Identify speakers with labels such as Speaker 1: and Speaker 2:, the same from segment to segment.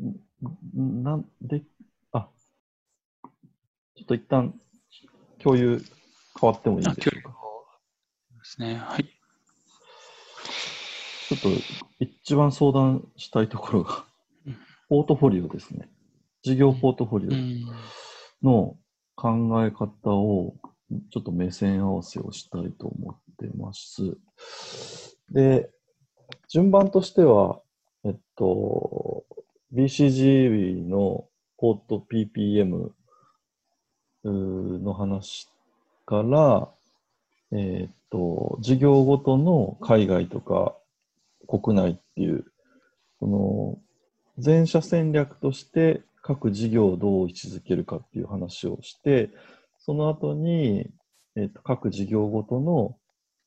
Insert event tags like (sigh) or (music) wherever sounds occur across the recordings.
Speaker 1: んなんで、あ、ちょっと一旦共有変わってもいいでしょうか。
Speaker 2: ですね。はい。
Speaker 1: ちょっと一番相談したいところが
Speaker 2: うん、
Speaker 1: ポートフォリオですね。事業ポートフォリ
Speaker 2: うん。
Speaker 1: オの考え方を、ちょっと目線合わせをしたいと思ってます。で、順番としては、えっと、BCGB のポート PPM の話から、えっと、事業ごとの海外とか国内っていう、その、全社戦略として各事業をどう位置づけるかっていう話をして、その後に、えっと、各事業ごとの、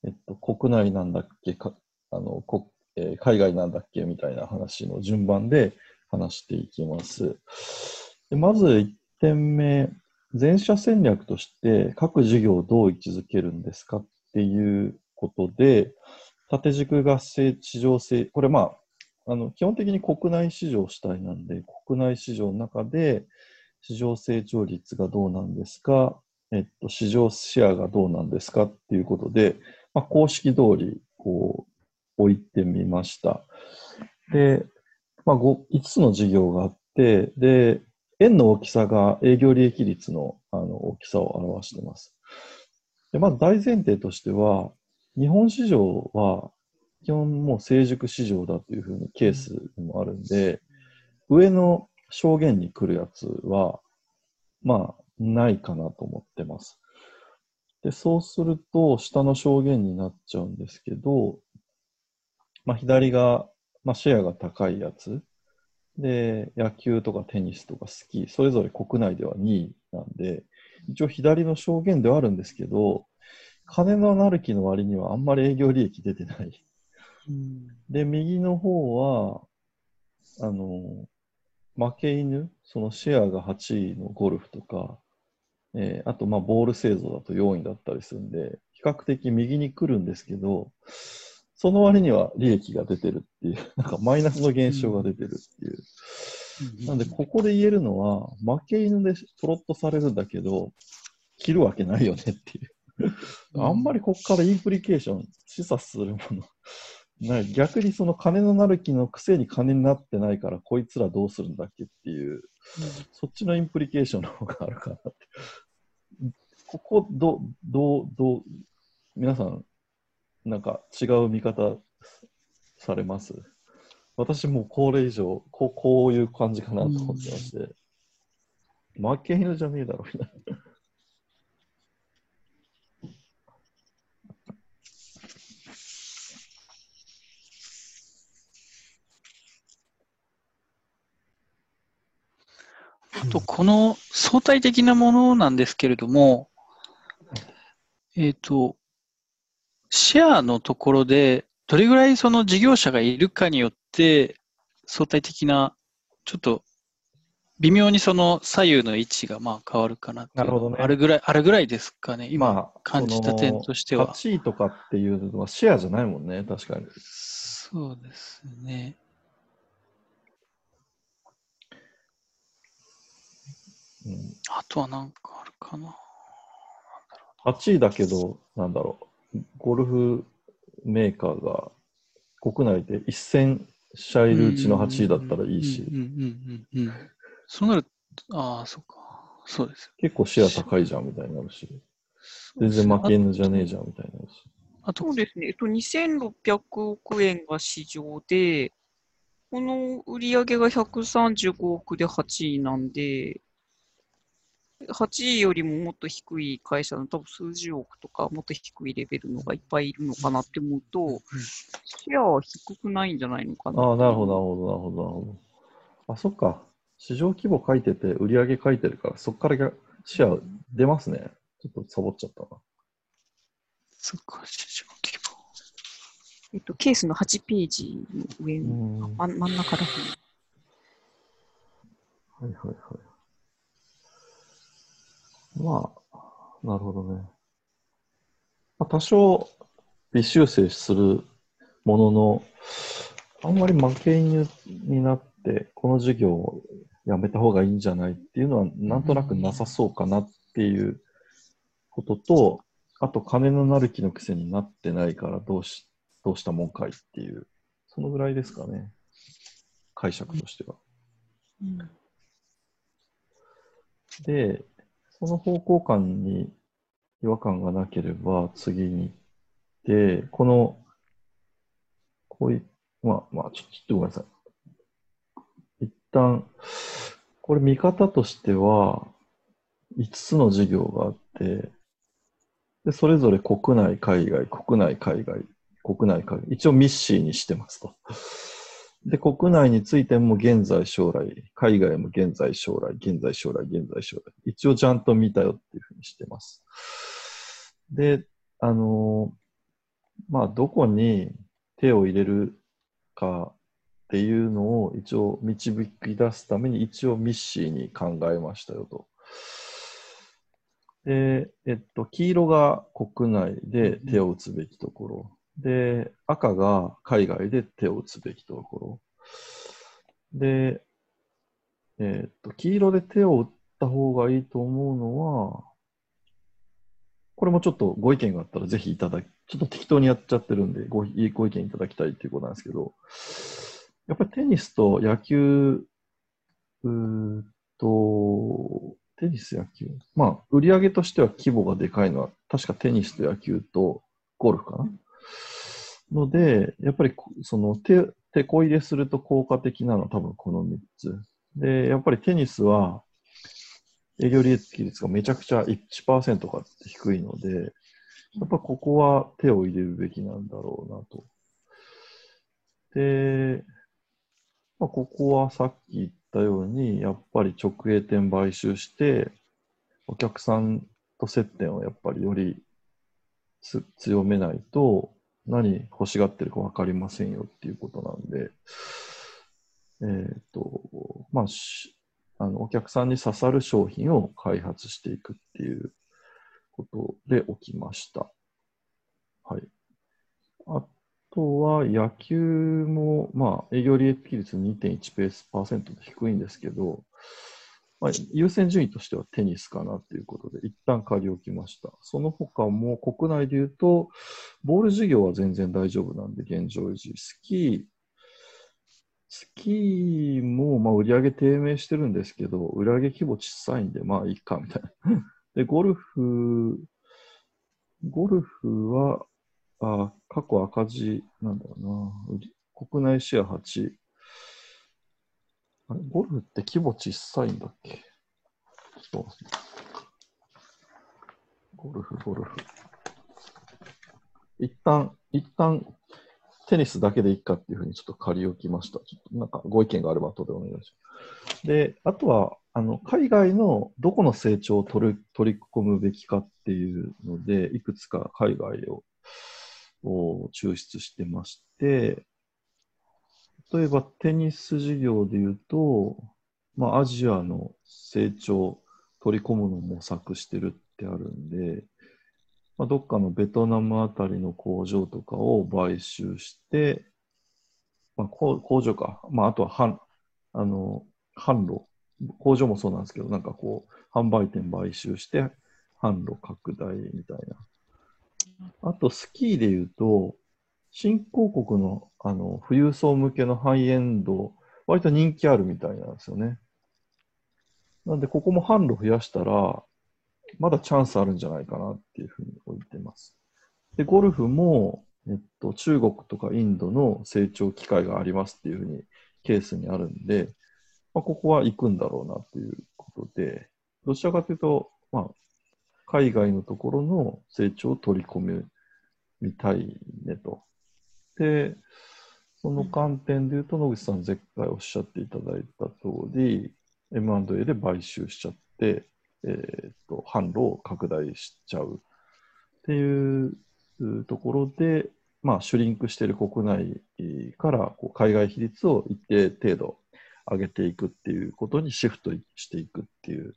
Speaker 1: えっと、国内なんだっけか、あの、こえー海外なんだっけみたいな話の順番で話していきます。でまず1点目、全社戦略として各事業をどう位置づけるんですかっていうことで、縦軸が市場性、これまあ、あの基本的に国内市場主体なんで、国内市場の中で市場成長率がどうなんですか、えっと、市場シェアがどうなんですかっていうことで、まあ、公式通りこう置いてみました。で、まあ、5, つの事業があって、で、円の大きさが営業利益率のあの大きさを表しています。でまず大前提としては、日本市場は基本もう成熟市場だというふうにケースもあるんで、上の証言に来るやつは、まあ、ないかなと思ってます。で、そうすると、下の証言になっちゃうんですけど、まあ、左が、まあ、シェアが高いやつ。で、野球とかテニスとかスキー、それぞれ国内では2位なんで、一応左の証言ではあるんですけど、金のなる木の割にはあんまり営業利益出てない。で、右の方は、あの、負け犬、そのシェアが8位のゴルフとか、えーあと、まあ、ボール製造だと4位だったりするんで、比較的右に来るんですけど、その割には利益が出てるっていう、(laughs) なんかマイナスの現象が出てるっていう。なんで、ここで言えるのは、負け犬でプロットされるんだけど、切るわけないよねっていう。あんまりここからインプリケーション、示唆するものない。逆にその金のなる木のくせに金になってないから、こいつらどうするんだっけっていう、そっちのインプリケーションの方があるかなって。ここ、ど、どう、どう、皆さん、なんか違う見方されます？私もうこれ以上、こうこういう感じかなと思ってまして。負け犬じゃねえだろ、みたいな。
Speaker 2: あと、この相対的なものなんですけれども、えっ、と、シェアのところで、どれぐらいその事業者がいるかによって、相対的な、ちょっと、微妙にその左右の位置がまあ変わるかな
Speaker 1: なるほどね
Speaker 2: あるぐらい、あるぐらいですかね、今
Speaker 1: まあ
Speaker 2: 感じた点としては。
Speaker 1: 8位とかっていうのはシェアじゃないもんね、確かに。
Speaker 2: そうですね。
Speaker 1: うん、
Speaker 2: あとはなんかあるかな。
Speaker 1: 8位だけど、なんだろう、ゴルフメーカーが国内で1000社いるうちの8位だったらいいし、
Speaker 2: そうなる、ああ、そうか。そうです。
Speaker 1: 結構シェア高いじゃんみたいになるし、全然負け犬じゃねえじゃんみたいになるし。
Speaker 2: あと
Speaker 3: そうですね。えっと、2600億円が市場で、この売り上げが135億で8位なんで、8位よりももっと低い会社の多分数十億とかもっと低いレベルのがいっぱいいるのかなって思うと、シェアは低くないんじゃないのかな。
Speaker 1: ああ、なるほど、なるほど、なるほど、なるほど。あ、そっか。市場規模書いてて、売上書いてるから、そっからがシェア出ますね。ちょっとサボっちゃったな。
Speaker 2: そっか、市場規模。
Speaker 3: えっと、ケースの8ページの上
Speaker 1: う
Speaker 3: の
Speaker 1: ん。
Speaker 3: 真ん真ん中だけ
Speaker 1: はいはいはい。まあ、なるほどね。まあ、多少微修正するものの、あんまり負け犬になっって、この授業をやめた方がいいんじゃないっていうのは、なんとなくなさそうかなっていうことと、あと、金のなる木のくせになってないからどうし、どうしたもんかいっていう、そのぐらいですかね。解釈としては。で、その方向感に違和感がなければ次に行って、この、こういう、まあまあ、ちょっとごめんなさい。一旦、これ見方としては、5つの授業があって、で、それぞれ国内、海外、国内、海外、国内、海外、一応ミッシーにしてますと。で、国内についても現在、将来、海外も現在、将来、現在、将来、現在、将来。一応ちゃんと見たよっていうふうにしてます。で、あのまあ、どこに手を入れるかっていうのを一応導き出すために一応ミッシーに考えましたよと。で、えっと、黄色が国内で手を打つべきところ。で、赤が海外で手を打つべきところ。で、えっと、黄色で手を打った方がいいと思うのは、これもちょっとご意見があったらぜひいただき、ちょっと適当にやっちゃってるんで、ごご意見いただきたいっていうことなんですけど、やっぱりテニスと野球、うーっと、テニス、野球？まあ、売り上げとしては規模がでかいのは、確かテニスと野球とゴルフかな？ので、やっぱりその手、手こ入れすると効果的なのは多分この3つ。で、やっぱりテニスは営業利益率がめちゃくちゃ1%かって低いので、やっぱここは手を入れるべきなんだろうなと。で、まあ、ここはさっき言ったように、やっぱり直営店買収して、お客さんと接点をやっぱりより強めないと、何欲しがってるか分かりませんよっていうことなんで、えっ、と、まあ、しあの、お客さんに刺さる商品を開発していくっていうことで起きました。はい。あとは野球も、まあ、営業利益率2.1ペースパーセントで低いんですけど、まあ、優先順位としてはテニスかなということで、一旦借り置きました。その他も国内で言うと、ボール事業は全然大丈夫なんで、現状維持。スキー、スキーも、まあ、売り上げ低迷してるんですけど、売り上げ規模小さいんで、まあいいか、みたいな。(laughs) で、ゴルフ、ゴルフは、あ過去赤字なんだろうな。国内シェア8。あれゴルフって規模小さいんだっけ？ちょっとゴルフ、ゴルフ。一旦、一旦、テニスだけでいいかっていうふうにちょっと借り置きました。ちょっとなんかご意見があれば後でお願いします。で、あとは、あの、海外のどこの成長を取る取り込むべきかっていうので、いくつか海外をを抽出してまして、例えばテニス事業で言うと、まあ、アジアの成長取り込むのを模索してるってあるんで、まあ、どっかのベトナムあたりの工場とかを買収して、まあ、工工場か、まあ、あとは販あの販路、工場もそうなんですけど、なんかこう、販売店買収して、販路拡大みたいな。あと、スキーで言うと、新興国のあの富裕層向けのハイエンド、割と人気あるみたいなんですよね。なんで、ここも販路増やしたら、まだチャンスあるんじゃないかなっていうふうに置いてます。で、ゴルフも、えっと、中国とかインドの成長機会がありますっていうふうにケースにあるんで、まあ、ここは行くんだろうなということで、どちらかというと、まあ、海外のところの成長を取り込めみたいねと。で、その観点で言うと、野口さん前回おっしゃっていただいた通り、M&A で買収しちゃって、えー、と販路を拡大しちゃうっていうところで、まあ、シュリンクしている国内からこう海外比率を一定程度上げていくっていうことにシフトしていくっていう、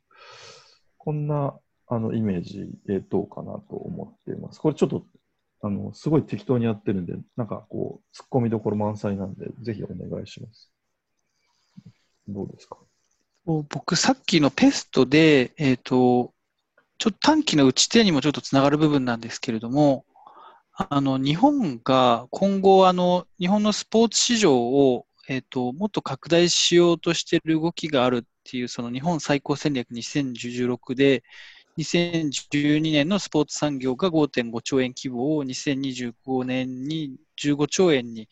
Speaker 1: こんなあのイメージでどうかなと思っています。これちょっとあのすごい適当にやってるんで、なんかこう、突っ込みどころ満載なんで、ぜひお願いします。どうですか？
Speaker 2: 僕、さっきのペストで、えっ、と、ちょっと短期の打ち手にもちょっとつながる部分なんですけれども、あの、日本が今後、あの、日本のスポーツ市場を、えっ、と、もっと拡大しようとしている動きがあるっていう、その日本最高戦略2016で、2012年のスポーツ産業が5.5兆円規模を2025年に15兆円に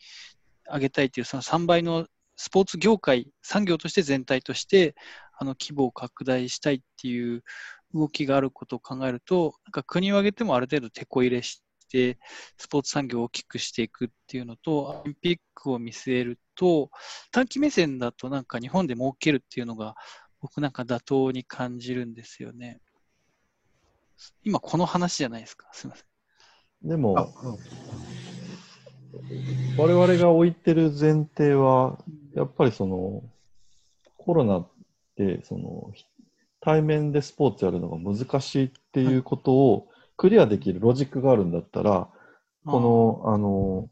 Speaker 2: 上げたいというその3倍のスポーツ業界、産業として全体としてあの規模を拡大したいっていう動きがあることを考えると、なんか国を挙げてもある程度手こ入れして、スポーツ産業を大きくしていくっていうのと、オリンピックを見据えると、短期目線だとなんか日本で儲けるっていうのが、僕なんか妥当に感じるんですよね。今この話じゃないですか。すみません。
Speaker 1: でも、我々が置いてる前提は、やっぱりその、コロナって、その、対面でスポーツやるのが難しいっていうことをクリアできるロジックがあるんだったら、この、あの、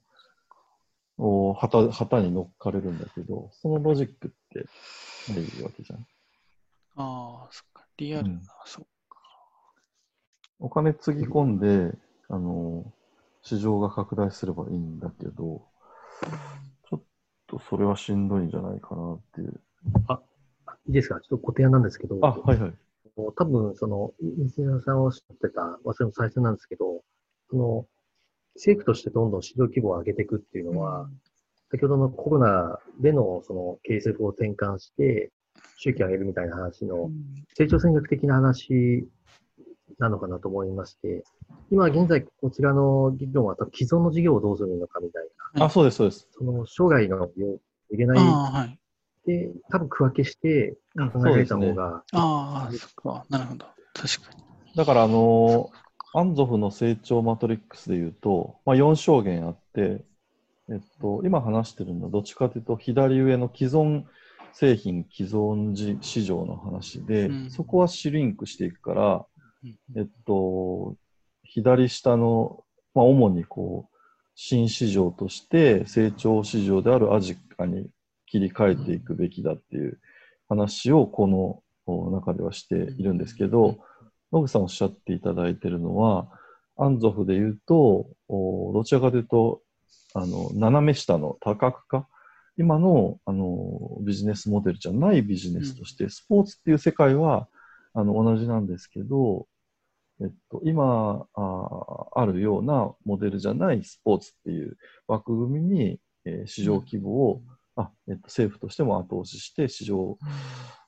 Speaker 1: お旗旗に乗っかれるんだけど、そのロジックってないわけじゃん。
Speaker 2: ああ、そっか。リアルな、
Speaker 1: うん
Speaker 2: そう
Speaker 1: お金つぎ込んで、あの、市場が拡大すればいいんだけど、ちょっとそれはしんどいんじゃないかなっていう。
Speaker 4: いいですか？ちょっとご提案なんですけど、
Speaker 1: あ、はいはい。
Speaker 4: 多分、その、西野さんおっしゃってた、忘れの最初なんですけど、その、政府としてどんどん市場規模を上げていくっていうのは、先ほどのコロナでのその経営策を転換して、収益を上げるみたいな話の成長戦略的な話なのかなと思いまして、今現在こちらの議論は多分既存の事業をどうするのかみたいな、
Speaker 1: あ、そうです、そうです。
Speaker 4: その将来の要入れない
Speaker 2: ああ、はい。
Speaker 4: で、多分区分けして考えられた方が、
Speaker 2: ああ、そっか。なるほど。確かに。
Speaker 1: だから、あの、アンゾフの成長マトリックスでいうと、まあ、4証言あって、えっと、今話してるのはどっちかというと、左上の既存製品、既存じ市場の話で、
Speaker 2: うん
Speaker 1: そこはシュリンクしていくから、
Speaker 2: うん
Speaker 1: えっと、左下の、まあ、主にこう、新市場として成長市場であるアジアに切り替えていくべきだっていう話をこのお中ではしているんですけど、野口さんおっしゃっていただいているのは、アンゾフで言うと、おどちらかというと、あの、斜め下の多角化、今のあのビジネスモデルじゃないビジネスとして、スポーツっていう世界はあの同じなんですけど、えっと、今ああるようなモデルじゃないスポーツっていう枠組みに、えー市場規模を、あえっと、政府としても後押しして市場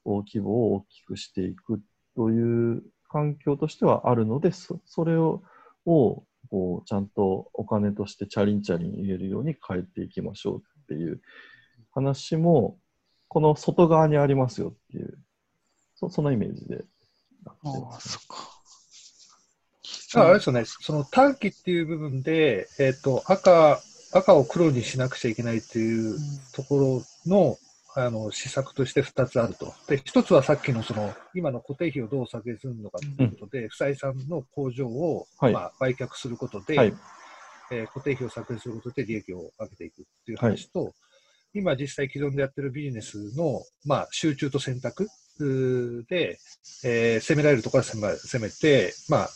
Speaker 1: 規模を大きくしていくという環境としてはあるので、そそれををこうちゃんとお金としてチャリンチャリン入れるように変えていきましょうっていう話も、この外側にありますよっていう、そそのイメージで
Speaker 2: あそっか。
Speaker 5: ああれですよね、その短期っていう部分で、えっ、と、赤、赤を黒にしなくちゃいけないっていうところの、あの、施策として2つあると。で、1つはさっきのその、今の固定費をどう削減するのかということで、不採算の工場を、
Speaker 1: はい。
Speaker 5: まあ、売却することで、
Speaker 1: はい。
Speaker 5: えー固定費を削減することで利益を上げていくっていう話と、今実際既存でやってるビジネスの、まあ、集中と選択うーで、えー攻められるところは攻め攻めて、まあ、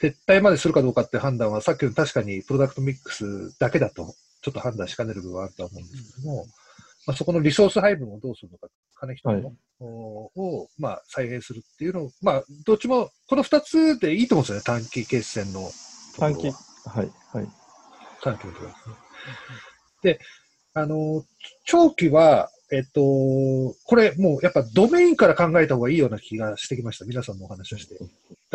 Speaker 5: 撤退までするかどうかって判断は、さっきの確かにプロダクトミックスだけだと、ちょっと判断しかねる部分はあるとは思うんですけども、まあ、そこのリソース配分をどうするのか、金人の、
Speaker 1: はい
Speaker 5: おを、まあ、再編するっていうのを、まあ、どっちも、この二つでいいと思うんですよね、短期決戦の。
Speaker 1: 短期、はい、はい。
Speaker 5: 短期のところですね。で、あの、長期は、えっと、これもうやっぱドメインから考えた方がいいような気がしてきました。皆さんのお話をして。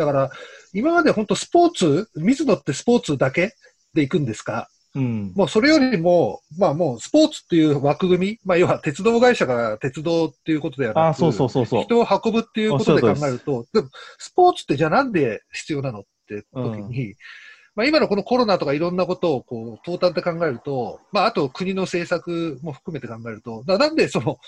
Speaker 5: だから、今まで本当スポーツ、水野ってスポーツだけで行くんですか？
Speaker 1: うん。
Speaker 5: もうそれよりも、まあもうスポーツっていう枠組み、まあ要は鉄道会社が鉄道っていうことではなく
Speaker 1: あ、そうそうそうそう。
Speaker 5: 人を運ぶっていうことで考えると、でもスポーツってじゃあなんで必要なのって時に、まあ今のこのコロナとかいろんなことをこう、トータルで考えると、まああと国の政策も含めて考えると、ななんでその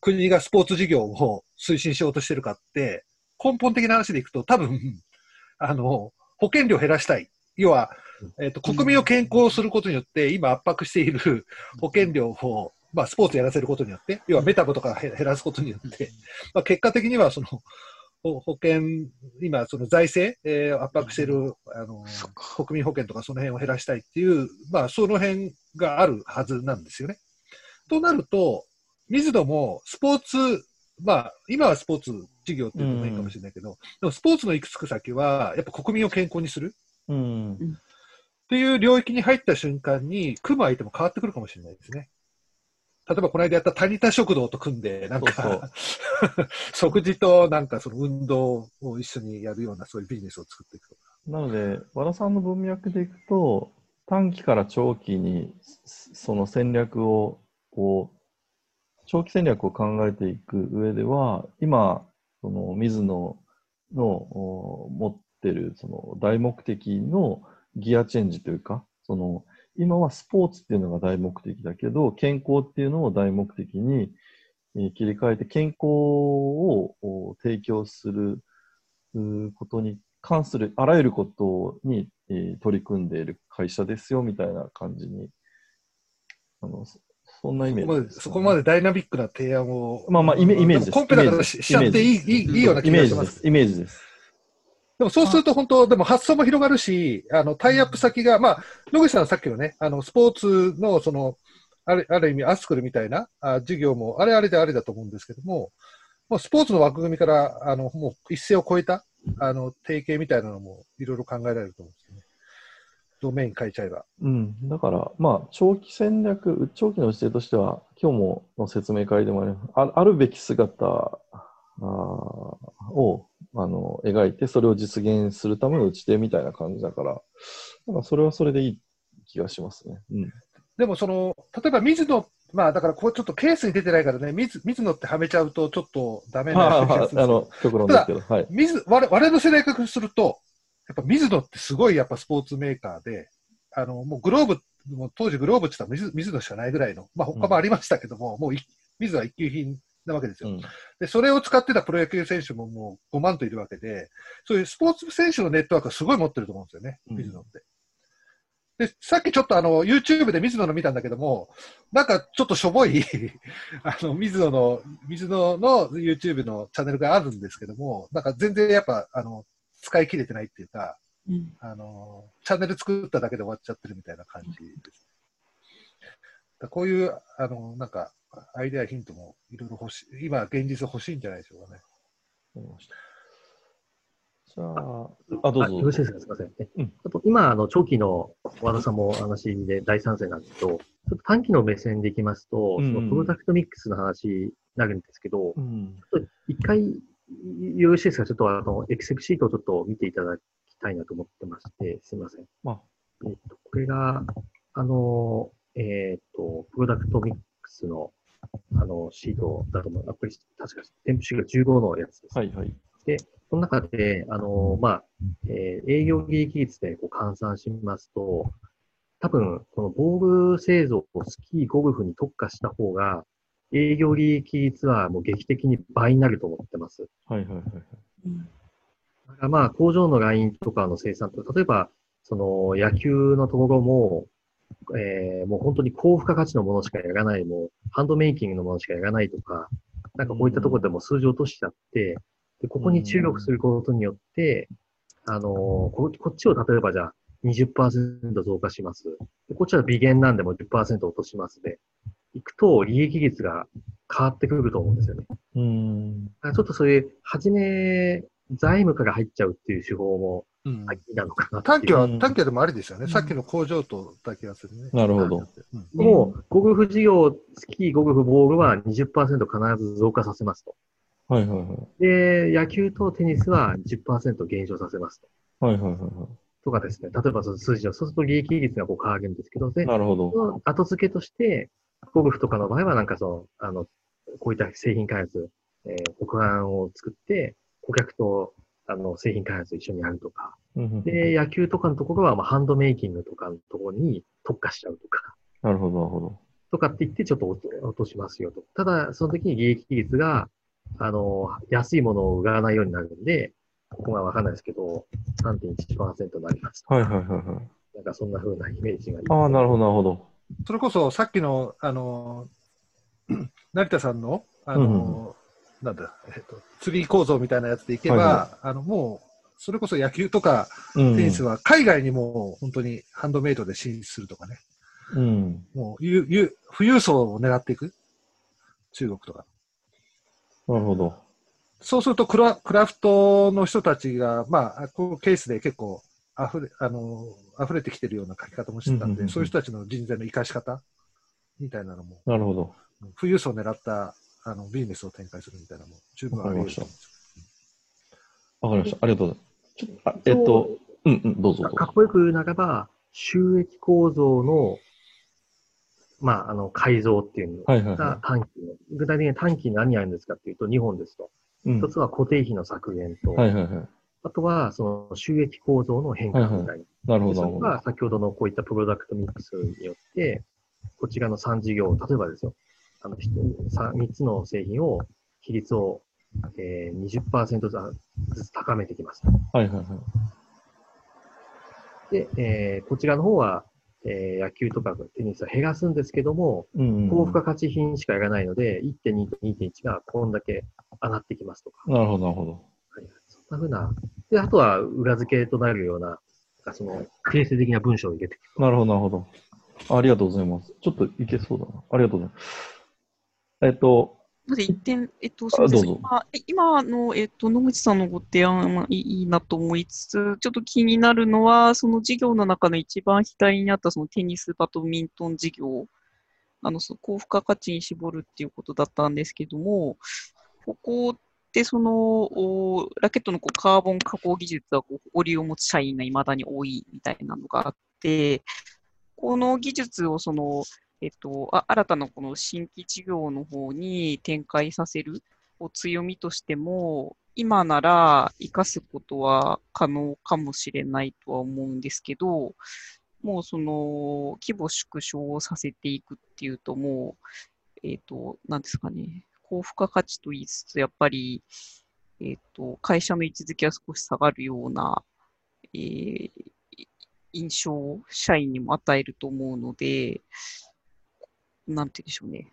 Speaker 5: 国がスポーツ事業を推進しようとしてるかって、根本的な話でいくと多分、(laughs) あの、保険料を減らしたい。要は、えっ、と、国民を健康することによって、今圧迫している保険料を、まあ、スポーツやらせることによって、要はメタボとか減らすことによって、まあ、結果的にはそのほ保険、今、その財政、えー圧迫しているあの。国民保険とかその辺を減らしたいっていう、まあ、その辺があるはずなんですよね。となると、水野もスポーツ、まあ、今はスポーツ事業っていうのもいいかもしれないけど、でもスポーツの行くつく先は、やっぱ国民を健康にする
Speaker 1: うん。
Speaker 5: っていう領域に入った瞬間に、組む相手も変わってくるかもしれないですね。例えばこの間やったタニタ食堂と組んで、なんか食事となんかその運動を一緒にやるようなそういうビジネスを作っていくとか。
Speaker 1: なので、和田さんの文脈でいくと、短期から長期にそその戦略を、こう、長期戦略を考えていく上では、今、その水野の持ってるその大目的のギアチェンジというか、その今はスポーツっていうのが大目的だけど、健康っていうのを大目的に切り替えて、健康を提供することに関するあらゆることに、取り組んでいる会社ですよみたいな感じに、あのそそんなイメ
Speaker 5: そこまで
Speaker 1: ージね、
Speaker 5: そこまでダイナミックな提案を。
Speaker 1: まあまあイメージです
Speaker 5: コンペだからしちゃっていいいいいいような
Speaker 1: イ
Speaker 5: 気がします。
Speaker 1: メージです。イメージです。
Speaker 5: でもそうすると本当、でも発想も広がるし、あの、タイアップ先が、まあ、野口さんはさっきのね、あの、スポーツの、その、あるある意味、アスクルみたいなあ授業も、あれあれであれだと思うんですけども、もうスポーツの枠組みから、あの、もう一線を越えた、あの、提携みたいなのも、いろいろ考えられると思う。ドメイン変えちゃえば。
Speaker 1: うん、だから、まあ、長期戦略、長期の姿勢としては、今日もの説明会でもありああるべき姿あーをあの描いて、それを実現するための打ち手みたいな感じだから、なんかそれはそれでいい気がしますね。うん、
Speaker 5: でもその、例えば水野、まあだからこうちょっやっぱケースに出てないからね、水水野ってはめちゃうとちょっとダメな
Speaker 1: あ
Speaker 5: 気がするんですよ
Speaker 1: あの、極論ですけど、はい。
Speaker 5: 水我々我々の世代からすると、やっぱ水野ってすごいやっぱスポーツメーカーで、あの、もうグローブ、もう当時グローブって言ったら水水野しかないぐらいの、まあ他もありましたけども、もうい水野は一級品なわけですよ、
Speaker 1: うん。
Speaker 5: で、それを使ってたプロ野球選手ももう5万といるわけで、そういうスポーツ選手のネットワークはすごい持ってると思うんですよね、
Speaker 1: うん。
Speaker 5: 水野って。で、さっきちょっとあの、YouTube で水野の見たんだけども、なんかちょっとしょぼい、(laughs) あの、水野の、水野の YouTube のチャンネルがあるんですけども、なんか全然やっぱ、あの、使い切れてないっていうか、
Speaker 3: うん
Speaker 5: あの、チャンネル作っただけで終わっちゃってるみたいな感じです。だこういう、あの、なんか、アイデアヒントもいろいろ欲しい、今現実欲しいんじゃないでしょうかね。
Speaker 1: じゃあ、あ、どうぞ。
Speaker 4: よろしいですかすみません。え
Speaker 1: うん
Speaker 4: あと今、あの、長期の和田さんもお話で大賛成なんですけど、ちょっと短期の目線でいきますと、
Speaker 1: うんうん
Speaker 4: そのプロダクトミックスの話になるんですけど、
Speaker 1: うん。
Speaker 4: 一回、よろしいですか？ちょっとあの、エクセルシートをちょっと見ていただきたいなと思ってまして、すみません。
Speaker 1: まあ、
Speaker 4: えっと、これが、あの、えっと、プロダクトミックスの、あの、シートだと思う。あ、これ、確か、添付紙が15のやつです。
Speaker 1: はいはい。
Speaker 4: その中で、あの、まあ、えー営業利益率でこう換算しますと、多分、このボール製造をスキー、ゴルフに特化した方が、営業利益率はもう劇的に倍になると思ってます。
Speaker 1: はいはいはいはい。
Speaker 4: だからまあ、工場のラインとかの生産と、例えば、その野球のところも、えーもう本当に高付加価値のものしかやらない、もうハンドメイキングのものしかやらないとか、なんかこういったところでも数字を落としちゃって、でここに注力することによって、あのーこ、こっちを例えばじゃあ20%増加します。でこっちは微減なんでも10%落としますで、いくと利益率が変わってくると思うんですよね。
Speaker 1: うん。
Speaker 4: だからちょっとそういう、はじめ、財務から入っちゃうっていう手法も
Speaker 5: うん
Speaker 4: ありなのかな
Speaker 5: 短期は、
Speaker 1: うん
Speaker 5: 短期はでもありですよね。さっきの工場とだ気がするね。
Speaker 1: なるほど。
Speaker 5: うん
Speaker 4: もう、ゴルフ事業、スキー、ゴルフ、ボールは20%必ず増加させますと。
Speaker 1: はいはいはい。
Speaker 4: で、野球とテニスは10%減少させますと。
Speaker 1: はいはいはいは
Speaker 4: とかですね、例えばその数字を、そうすると利益率がこう変わるんですけど、で
Speaker 1: い。、なるほど。
Speaker 4: 後付けとして、ゴルフとかの場合はなんかその、あの、こういった製品開発、えー、国案を作って、顧客と、あの、製品開発を一緒にやるとか、で、野球とかのところは、まあ、ハンドメイキングとかのところに特化しちゃうとか、
Speaker 1: なるほどなるほど。
Speaker 4: とかって言ってちょっと落としますよと。ただ、その時に利益率が、あの、安いものを売らないようになるんで、ここがわかんないですけど、3.1%になります。
Speaker 1: はいはいはいはい。
Speaker 4: なんかそんな風なイメージが。
Speaker 1: ああ、なるほどなるほど。
Speaker 5: それこそさっきの、あの、(clears throat) 成田さんの、あの、なんだ、えっと、ツリー構造みたいなやつでいけば、
Speaker 1: はいは
Speaker 5: あの、もう、それこそ野球とか
Speaker 1: うん
Speaker 5: テニスは海外にも本当にハンドメイドで進出するとかね。
Speaker 1: うん。
Speaker 5: もう、ゆゆ富裕層を狙っていく。中国とか。
Speaker 1: なるほど。
Speaker 5: そうするとクラ、クラフトの人たちが、まあ、こうケースで結構、溢れ、あの、溢れてきてるような書き方もしてたんで、
Speaker 1: うんうんうんうん
Speaker 5: そういう人たちの人材の活かし方？みたいなのも、
Speaker 1: なるほど。
Speaker 5: 富裕層を狙った、あの、ビジネスを展開するみたいなのも十分あり得ると思うんです
Speaker 1: わかりました。ありがとうございます。ちょっと、あえっと、うんうん、どうぞどうぞ。
Speaker 4: かっこよく言うならば、収益構造の、まあ、あの、改造っていうの
Speaker 1: はいはいは
Speaker 4: が短期の、具体的に短期に何やるんですかっていうと、2本ですと。
Speaker 1: い。うん
Speaker 4: 一つは固定費の削減と、
Speaker 1: はいはいはい。
Speaker 4: あとはその収益構造の変化みたいな。
Speaker 1: なるほど、なるほど。
Speaker 4: でそこが先ほどのこういったプロダクトミックスによって、こちらの3事業、例えばですよ、あの、3, つの製品を、比率を、えー、20%ずつ高めてきます。
Speaker 1: はいはいはい。
Speaker 4: で、えーこちらの方は、えー野球とかテニスは減らすんですけども、
Speaker 1: うん
Speaker 4: 高付加価値品しかやらないので、1.2と2.1がこんだけ上がってきますとか。
Speaker 1: なるほど、なるほど。
Speaker 4: はい、そんな風な。で、あとは裏付けとなるような、その、定性的な文章を入れていく。
Speaker 1: なるほど、なるほど。ありがとうございます。ちょっといけそうだな。ありがとうございます。えっと、
Speaker 3: まず一点、えっと、すみません
Speaker 1: どうぞ
Speaker 3: 今、え今の、えっと、野口さんのご提案はいいいいなと思いつつ、ちょっと気になるのは、その事業の中の一番左にあったそのテニス、バドミントン事業、あの、その高付加価値に絞るっていうことだったんですけども、ここってその、ラケットのこうカーボン加工技術はこう折りを持つ社員が未だに多いみたいなのがあって、この技術をその、えっと、あ新たなこの新規事業の方に展開させるお強みとしても、今なら活かすことは可能かもしれないとは思うんですけど、もうその規模縮小をさせていくっていうと、もう、えっ、と、なんですかね、高付加価値と言いつつ、やっぱり、えっ、と、会社の位置づけは少し下がるような、えー印象を社員にも与えると思うので、なんて言うんでしょうね。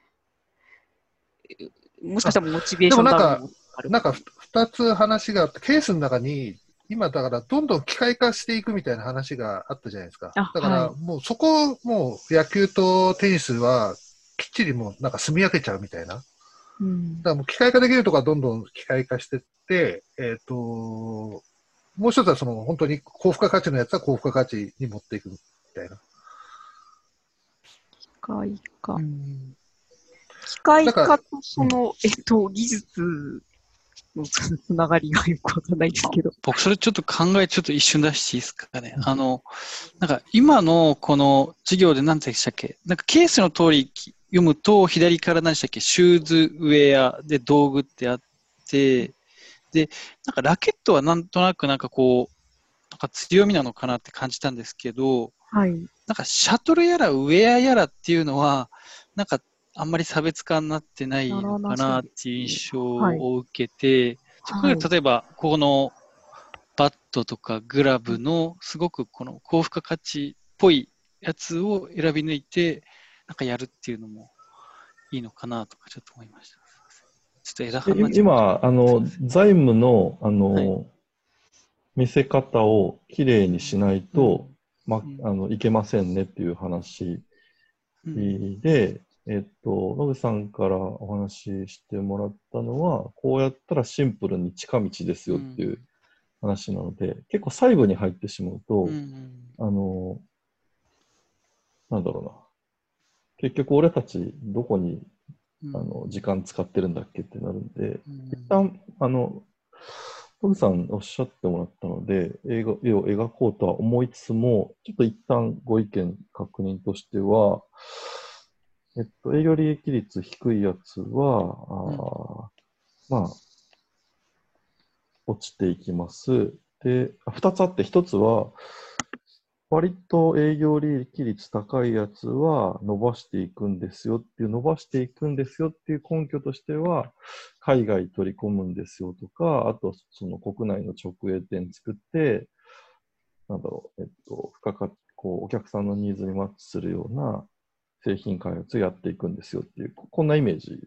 Speaker 3: えもしかしたらモチベーション
Speaker 5: でもなんか
Speaker 3: ダウンもある
Speaker 5: なんかふ二つ話があって、ケースの中に、今だからどんどん機械化していくみたいな話があったじゃないですか。
Speaker 3: あ
Speaker 5: だから
Speaker 3: は
Speaker 5: もうそこをもう野球とテニスはきっちりもうなんか住み分けちゃうみたいな。だか
Speaker 3: うん
Speaker 5: らもう機械化できるとこはどんどん機械化してって、えっ、と、もう一つはその本当に高付加価値のやつは高付加価値に持っていくみたいな。
Speaker 3: 機械化
Speaker 2: う。ん
Speaker 3: 機械化とその、えっと、技術のつながりがよくわかんないですけど。
Speaker 2: 僕、それちょっと考え、ちょっと一瞬出していいですかね。あの、なんか今のこの授業で何でしたっけ？なんかケースの通り読むと、左から何でしたっけ？シューズ、ウェアで道具ってあって、で、なんかラケットはなんとなくなんかこう、なんか強みなのかなって感じたんですけど、
Speaker 3: はい。
Speaker 2: なんかシャトルやらウェアやらっていうのは、なんかあんまり差別化になってないのかなっていう印象を受けて、そこで
Speaker 3: はい。
Speaker 2: 例えば、ここのバットとかグラブのすごくこの高付加価値っぽいやつを選び抜いて、なんかやるっていうのもいいのかなとかちょっと思いました。ちょっと枝葉
Speaker 1: 今、あの、財務の、あの、
Speaker 2: はい。
Speaker 1: 見せ方をきれいにしないと、ま
Speaker 2: うん。
Speaker 1: あの、いけませんねっていう話
Speaker 2: したうん。
Speaker 1: で、えっと、野口さんからお話ししてもらったのは、こうやったらシンプルに近道ですよっていう話なので、結構最後に入ってしまうと、
Speaker 2: うんうん。
Speaker 1: あの、なんだろうな。結局俺たちどこに
Speaker 2: うん。
Speaker 1: あの時間使ってるんだっけってなるんで、
Speaker 2: うん。
Speaker 1: 一旦、あの、トムさんおっしゃってもらったので、映画絵を描こうとは思いつつも、ちょっと一旦ご意見確認としては、えっと、営業利益率低いやつは、あーまあ、落ちていきます。で、あ二つあって、一つは、割と営業利益率高いやつは伸ばしていくんですよっていう、伸ばしていくんですよっていう根拠としては、海外取り込むんですよとか、あとその国内の直営店作って、なんだろう、えっと、付加価値、こう、お客さんのニーズにマッチするような製品開発をやっていくんですよっていう、こんなイメージ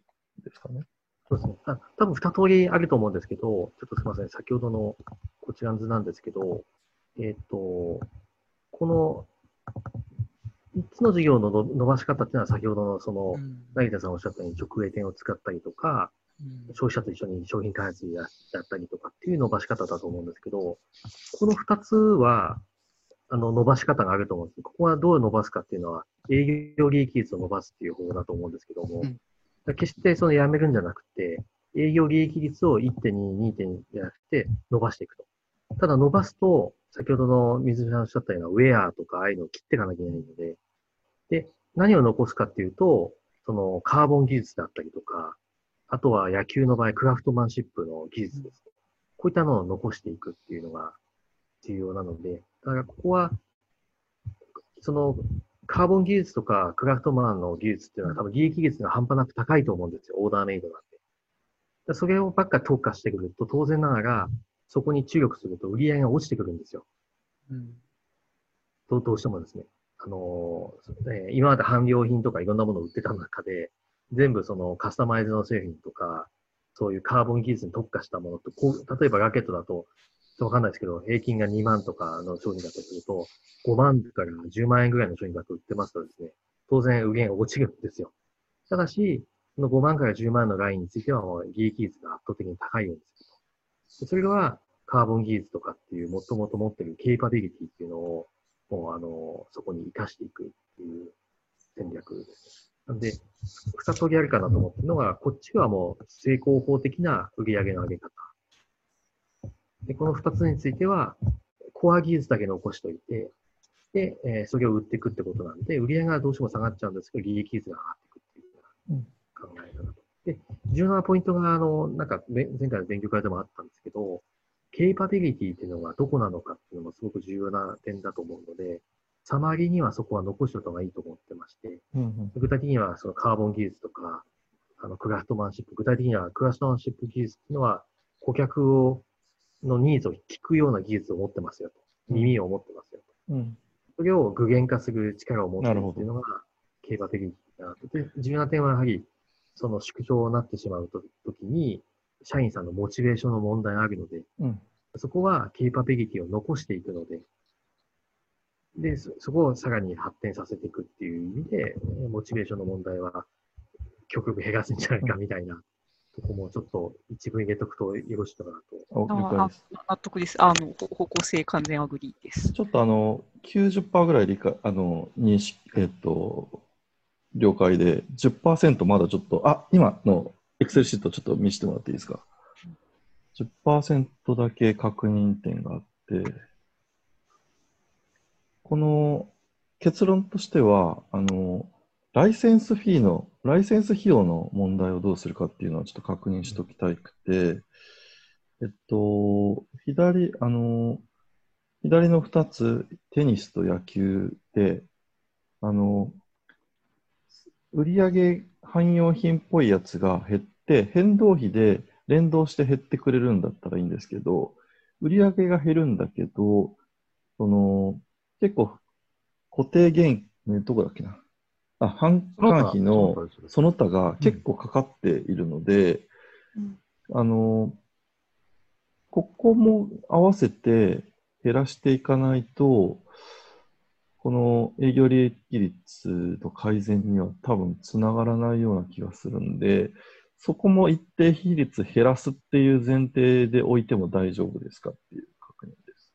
Speaker 1: ですかね。
Speaker 4: そうですね。あ多分二通りあると思うんですけど、ちょっとすみません。先ほどのこちらの図なんですけど、えっ、と、この3つの事業のの伸ばし方っていうのは先ほどのその、
Speaker 2: うん
Speaker 4: 成田さんおっしゃったように直営店を使ったりとか、
Speaker 2: うん
Speaker 4: 消費者と一緒に商品開発ややったりとかっていう伸ばし方だと思うんですけど、この2つは、あの、伸ばし方があると思うんです。ここはどう伸ばすかっていうのは、営業利益率を伸ばすっていう方法だと思うんですけども、
Speaker 2: うん
Speaker 4: 決してそのやめるんじゃなくて、営業利益率を1.2、2.2じゃなくて伸ばしていくと。ただ伸ばすと、先ほどの水木さんおっしゃったようなウェアとかああいうのを切っていかなきゃいけないので、で、何を残すかっていうと、そのカーボン技術だったりとか、あとは野球の場合、クラフトマンシップの技術です。こういったのを残していくっていうのが重要なので、だからここは、そのカーボン技術とかクラフトマンの技術っていうのは多分利益率が半端なく高いと思うんですよ。オーダーメイドなんで。でそれをばっか特化してくると、当然ながら、そこに注力すると売り上げが落ちてくるんですよ。
Speaker 2: うん
Speaker 4: どうどうしてもですね。あのーえー今まで半量品とかいろんなものを売ってた中で、全部そのカスタマイズの製品とか、そういうカーボン技術に特化したものと、こう例えばラケットだと、ちょっとわかんないですけど、平均が2万とかの商品だとすると、5万から10万円ぐらいの商品だと売ってますとですね、当然売り上げが落ちるんですよ。ただし、その5万から10万のラインについてはもう利益率が圧倒的に高いようにすそれがカーボン技術とかっていう、もともと持ってるケイパビリティっていうのを、もうあの、そこに活かしていくっていう戦略です。なんで、二通りあるかなと思ってるのが、こっちはもう成功法的な売り上げの上げ方。で、この二つについては、コア技術だけ残しといて、で、えーそれを売っていくってことなんで、売り上がどうしても下がっちゃうんですけど、利益率が上がっていくっていううな考え方と。で、重要なポイントが、あの、なんか、め前回の勉強会でもあったんですけど、ケイパビリティっていうのがどこなのかっていうのもすごく重要な点だと思うので、サマリーにはそこは残しておいた方がいいと思ってまして、
Speaker 1: うんうん
Speaker 4: 具体的にはそのカーボン技術とか、あのクラフトマンシップ、具体的にはクラフトマンシップ技術っていうのは、顧客をのニーズを聞くような技術を持ってますよと。耳を持ってますよと。
Speaker 1: うん
Speaker 4: それを具現化する力を持っているっていうのが、競馬的だなと。で、重要な点はやはり、その縮小になってしまうときに、社員さんのモチベーションの問題があるので、
Speaker 1: うん
Speaker 4: そこはケイパビリティを残していくので、で、そそこをさらに発展させていくっていう意味で、えーモチベーションの問題は極力減らすんじゃないかみたいなとこもちょっと一部に入れとくとよろしいのかなと。
Speaker 3: 納得です。あの、ほ方向性完全 agree です。
Speaker 1: ちょっとあの、90%ぐらい理解、あの、認識、えっと、了解で、10%まだちょっと、あ、今のエクセルシートちょっと見せてもらっていいですか？10%だけ確認点があって、この結論としては、あの、ライセンスフィーの、ライセンス費用の問題をどうするかっていうのはちょっと確認しておきたくて、えっと、左、あの、左の2つ、テニスと野球で、あの、売上汎用品っぽいやつが減って、変動費で連動して減ってくれるんだったらいいんですけど、売上が減るんだけど、その、結構固定減、ね、どこだっけな。あ、販管費のその他が結構かかっているので、
Speaker 3: うん
Speaker 1: あの、ここも合わせて減らしていかないと、この営業利益率の改善には多分つながらないような気がするんで、そこも一定比率減らすっていう前提で置いても大丈夫ですかっていう確認です。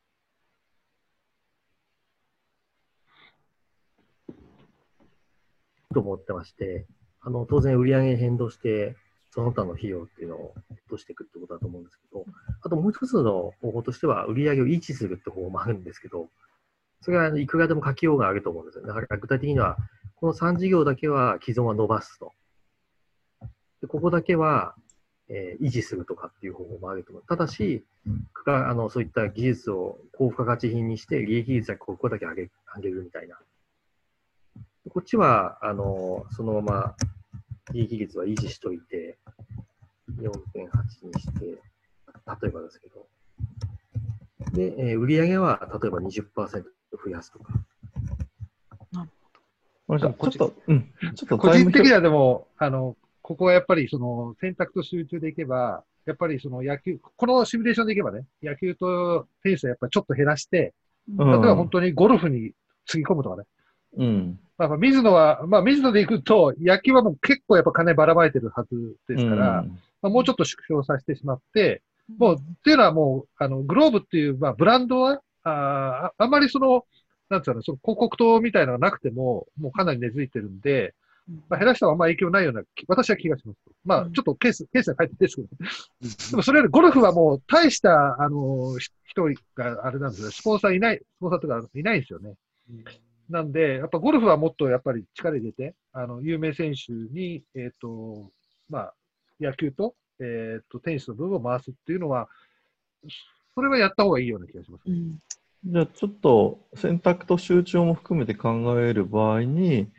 Speaker 4: と思ってまして、あの、当然売上変動して、その他の費用っていうのを落としていくってことだと思うんですけど、あともう一つの方法としては、売上を維持するって方法もあるんですけど、それはいくらでも書きようがあると思うんですよ。だから具体的には、この3事業だけは既存は伸ばすと。でここだけは、えー維持するとかっていう方法もあると思う。ただし、くかあのそういった技術を高付加価値品にして、利益率はここだけ上げ上げるみたいな。こっちは、あの、そのまま利益率は維持しといて、4.8にして、例えばですけど。で、えー売上は例えば20%増やすとか。
Speaker 5: ち
Speaker 1: ちょっと、うん、ちょっと
Speaker 5: 個人的にはでも、あの、ここはやっぱりその選択と集中でいけば、やっぱりその野球、このシミュレーションでいけばね、野球とテニスはやっぱりちょっと減らして、
Speaker 1: うん
Speaker 5: 例えば本当にゴルフにつぎ込むとかね。
Speaker 1: うん。
Speaker 5: まあ、水野は、まあ、水野で行くと、野球はもう結構やっぱ金ばらまいてるはずですから、
Speaker 1: うん
Speaker 5: まあ、もうちょっと縮小させてしまって、もう、っていうのはもう、あの、グローブっていう、まあ、ブランドは、あーああんまりその、なんつうの、その広告塔みたいなのがなくても、もうかなり根付いてるんで、まあ、減らしたらあんまり影響ないような気、私は気がします。まあ、ちょっとケース、ケースが書いてないですけど、でもそれよりゴルフはもう大した、あの、ひ人があれなんですよ。スポンサーいない、スポンサーとかいないんですよね。なんで、やっぱゴルフはもっとやっぱり力入れて、あの、有名選手に、えっ、と、まあ、野球と、えっ、と、テニスの部分を回すっていうのは、それはやった方がいいような気がします。
Speaker 3: うん
Speaker 1: じゃあちょっと選択と集中も含めて考える場合に、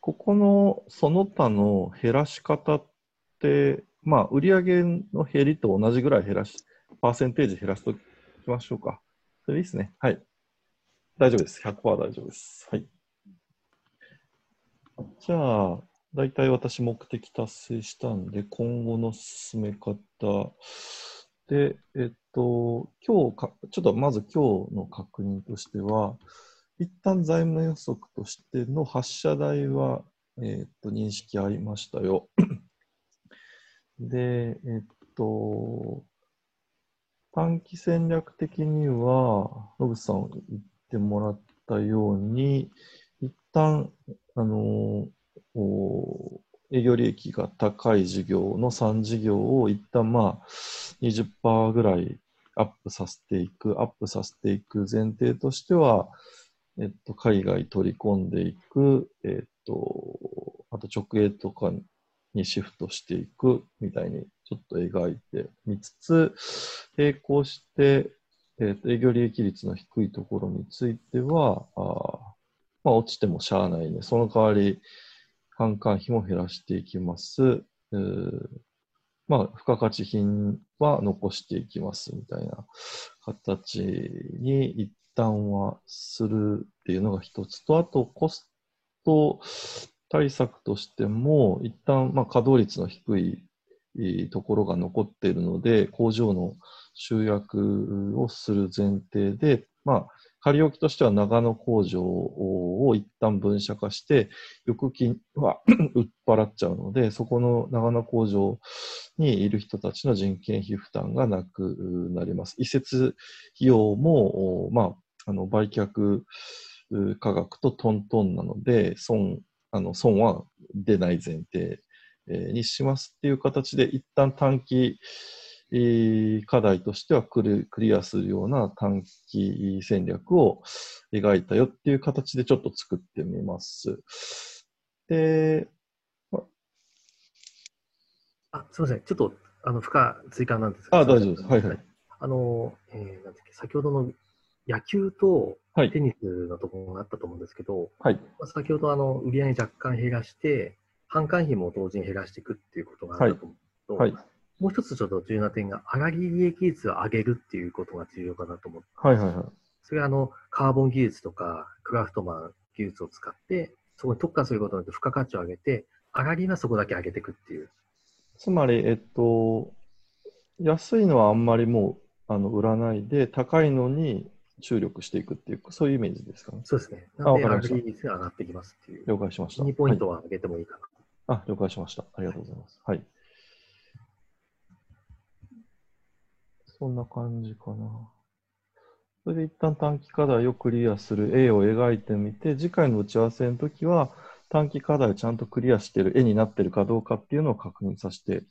Speaker 1: ここのその他の減らし方って、まあ、売上の減りと同じぐらい減らし、パーセンテージ減らしておきましょうか。それいいですね。はい。大丈夫です。100%大丈夫です。はい。じゃあ、大体私目的達成したんで、今後の進め方。で、えっと、今日か、ちょっとまず今日の確認としては、一旦財務予測としての発射台は、えっと、認識ありましたよ。で、えっと、短期戦略的には、野口さん言ってもらったように、一旦、あの、お営業利益が高い事業の3事業を一旦まあ20%ぐらいアップさせていく、アップさせていく前提としては、えっと、海外取り込んでいく、えっと、あと直営とかにシフトしていくみたいにちょっと描いてみつつ、並行して、えっと、営業利益率の低いところについては、あまあ、落ちてもしゃあないね。その代わり、販管費も減らしていきます。えまあ、付加価値品は残していきますみたいな形に一旦はするっていうのが一つと、あとコスト対策としても、一旦まあ稼働率の低いところが残っているので、工場の集約をする前提で、まあ、仮置きとしては長野工場を一旦分社化して、翌期は (clears throat) 売っ払っちゃうので、そこの長野工場にいる人たちの人件費負担がなくなります。移設費用も、まあ、あの売却価格とトントンなので、損あの損は出ない前提にしますっていう形で、一旦短期えー課題としてはクリクリアするような短期戦略を描いたよっていう形でちょっと作ってみます。で、
Speaker 4: あ、すみません。ちょっと、あの、負荷追加なんですけど。
Speaker 1: あ、大丈夫です。はいはい。
Speaker 4: あの、えー、なんだっけ、先ほどの野球と
Speaker 1: はい
Speaker 4: テニスのところがあったと思うんですけど、
Speaker 1: はい。
Speaker 4: まあ先ほどあの、売り上げ若干減らして、販管費も同時に減らしていくっていうことがあったと思うと、
Speaker 1: はい。
Speaker 4: もう一つちょっと重要な点が、上がり利益率を上げるっていうことが重要かなと思って、
Speaker 1: はいはいはい。
Speaker 4: それはあの、カーボン技術とか、クラフトマン技術を使って、そこに特化することによって付加価値を上げて、上がりはそこだけ上げていくっていう。
Speaker 1: つまり、えっと、安いのはあんまりもうあの売らないで、高いのに注力していくっていう、そういうイメージですかね。
Speaker 4: そうですね。なので、
Speaker 1: あわかりました
Speaker 4: 上がり率が上がってきますっていう。
Speaker 1: 了解しました。
Speaker 4: 2ポイント
Speaker 1: はい
Speaker 4: は上げてもいいかな。
Speaker 1: あ、了解しました。ありがとうございます。はい。そんな感じかな。それで一旦短期課題をクリアする絵を描いてみて、次回の打ち合わせの時は短期課題をちゃんとクリアしている絵になっているかどうかっていうのを確認させて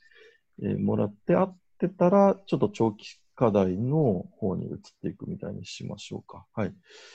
Speaker 1: えもらって、合ってたら、ちょっと長期課題の方に移っていくみたいにしましょうか。はい。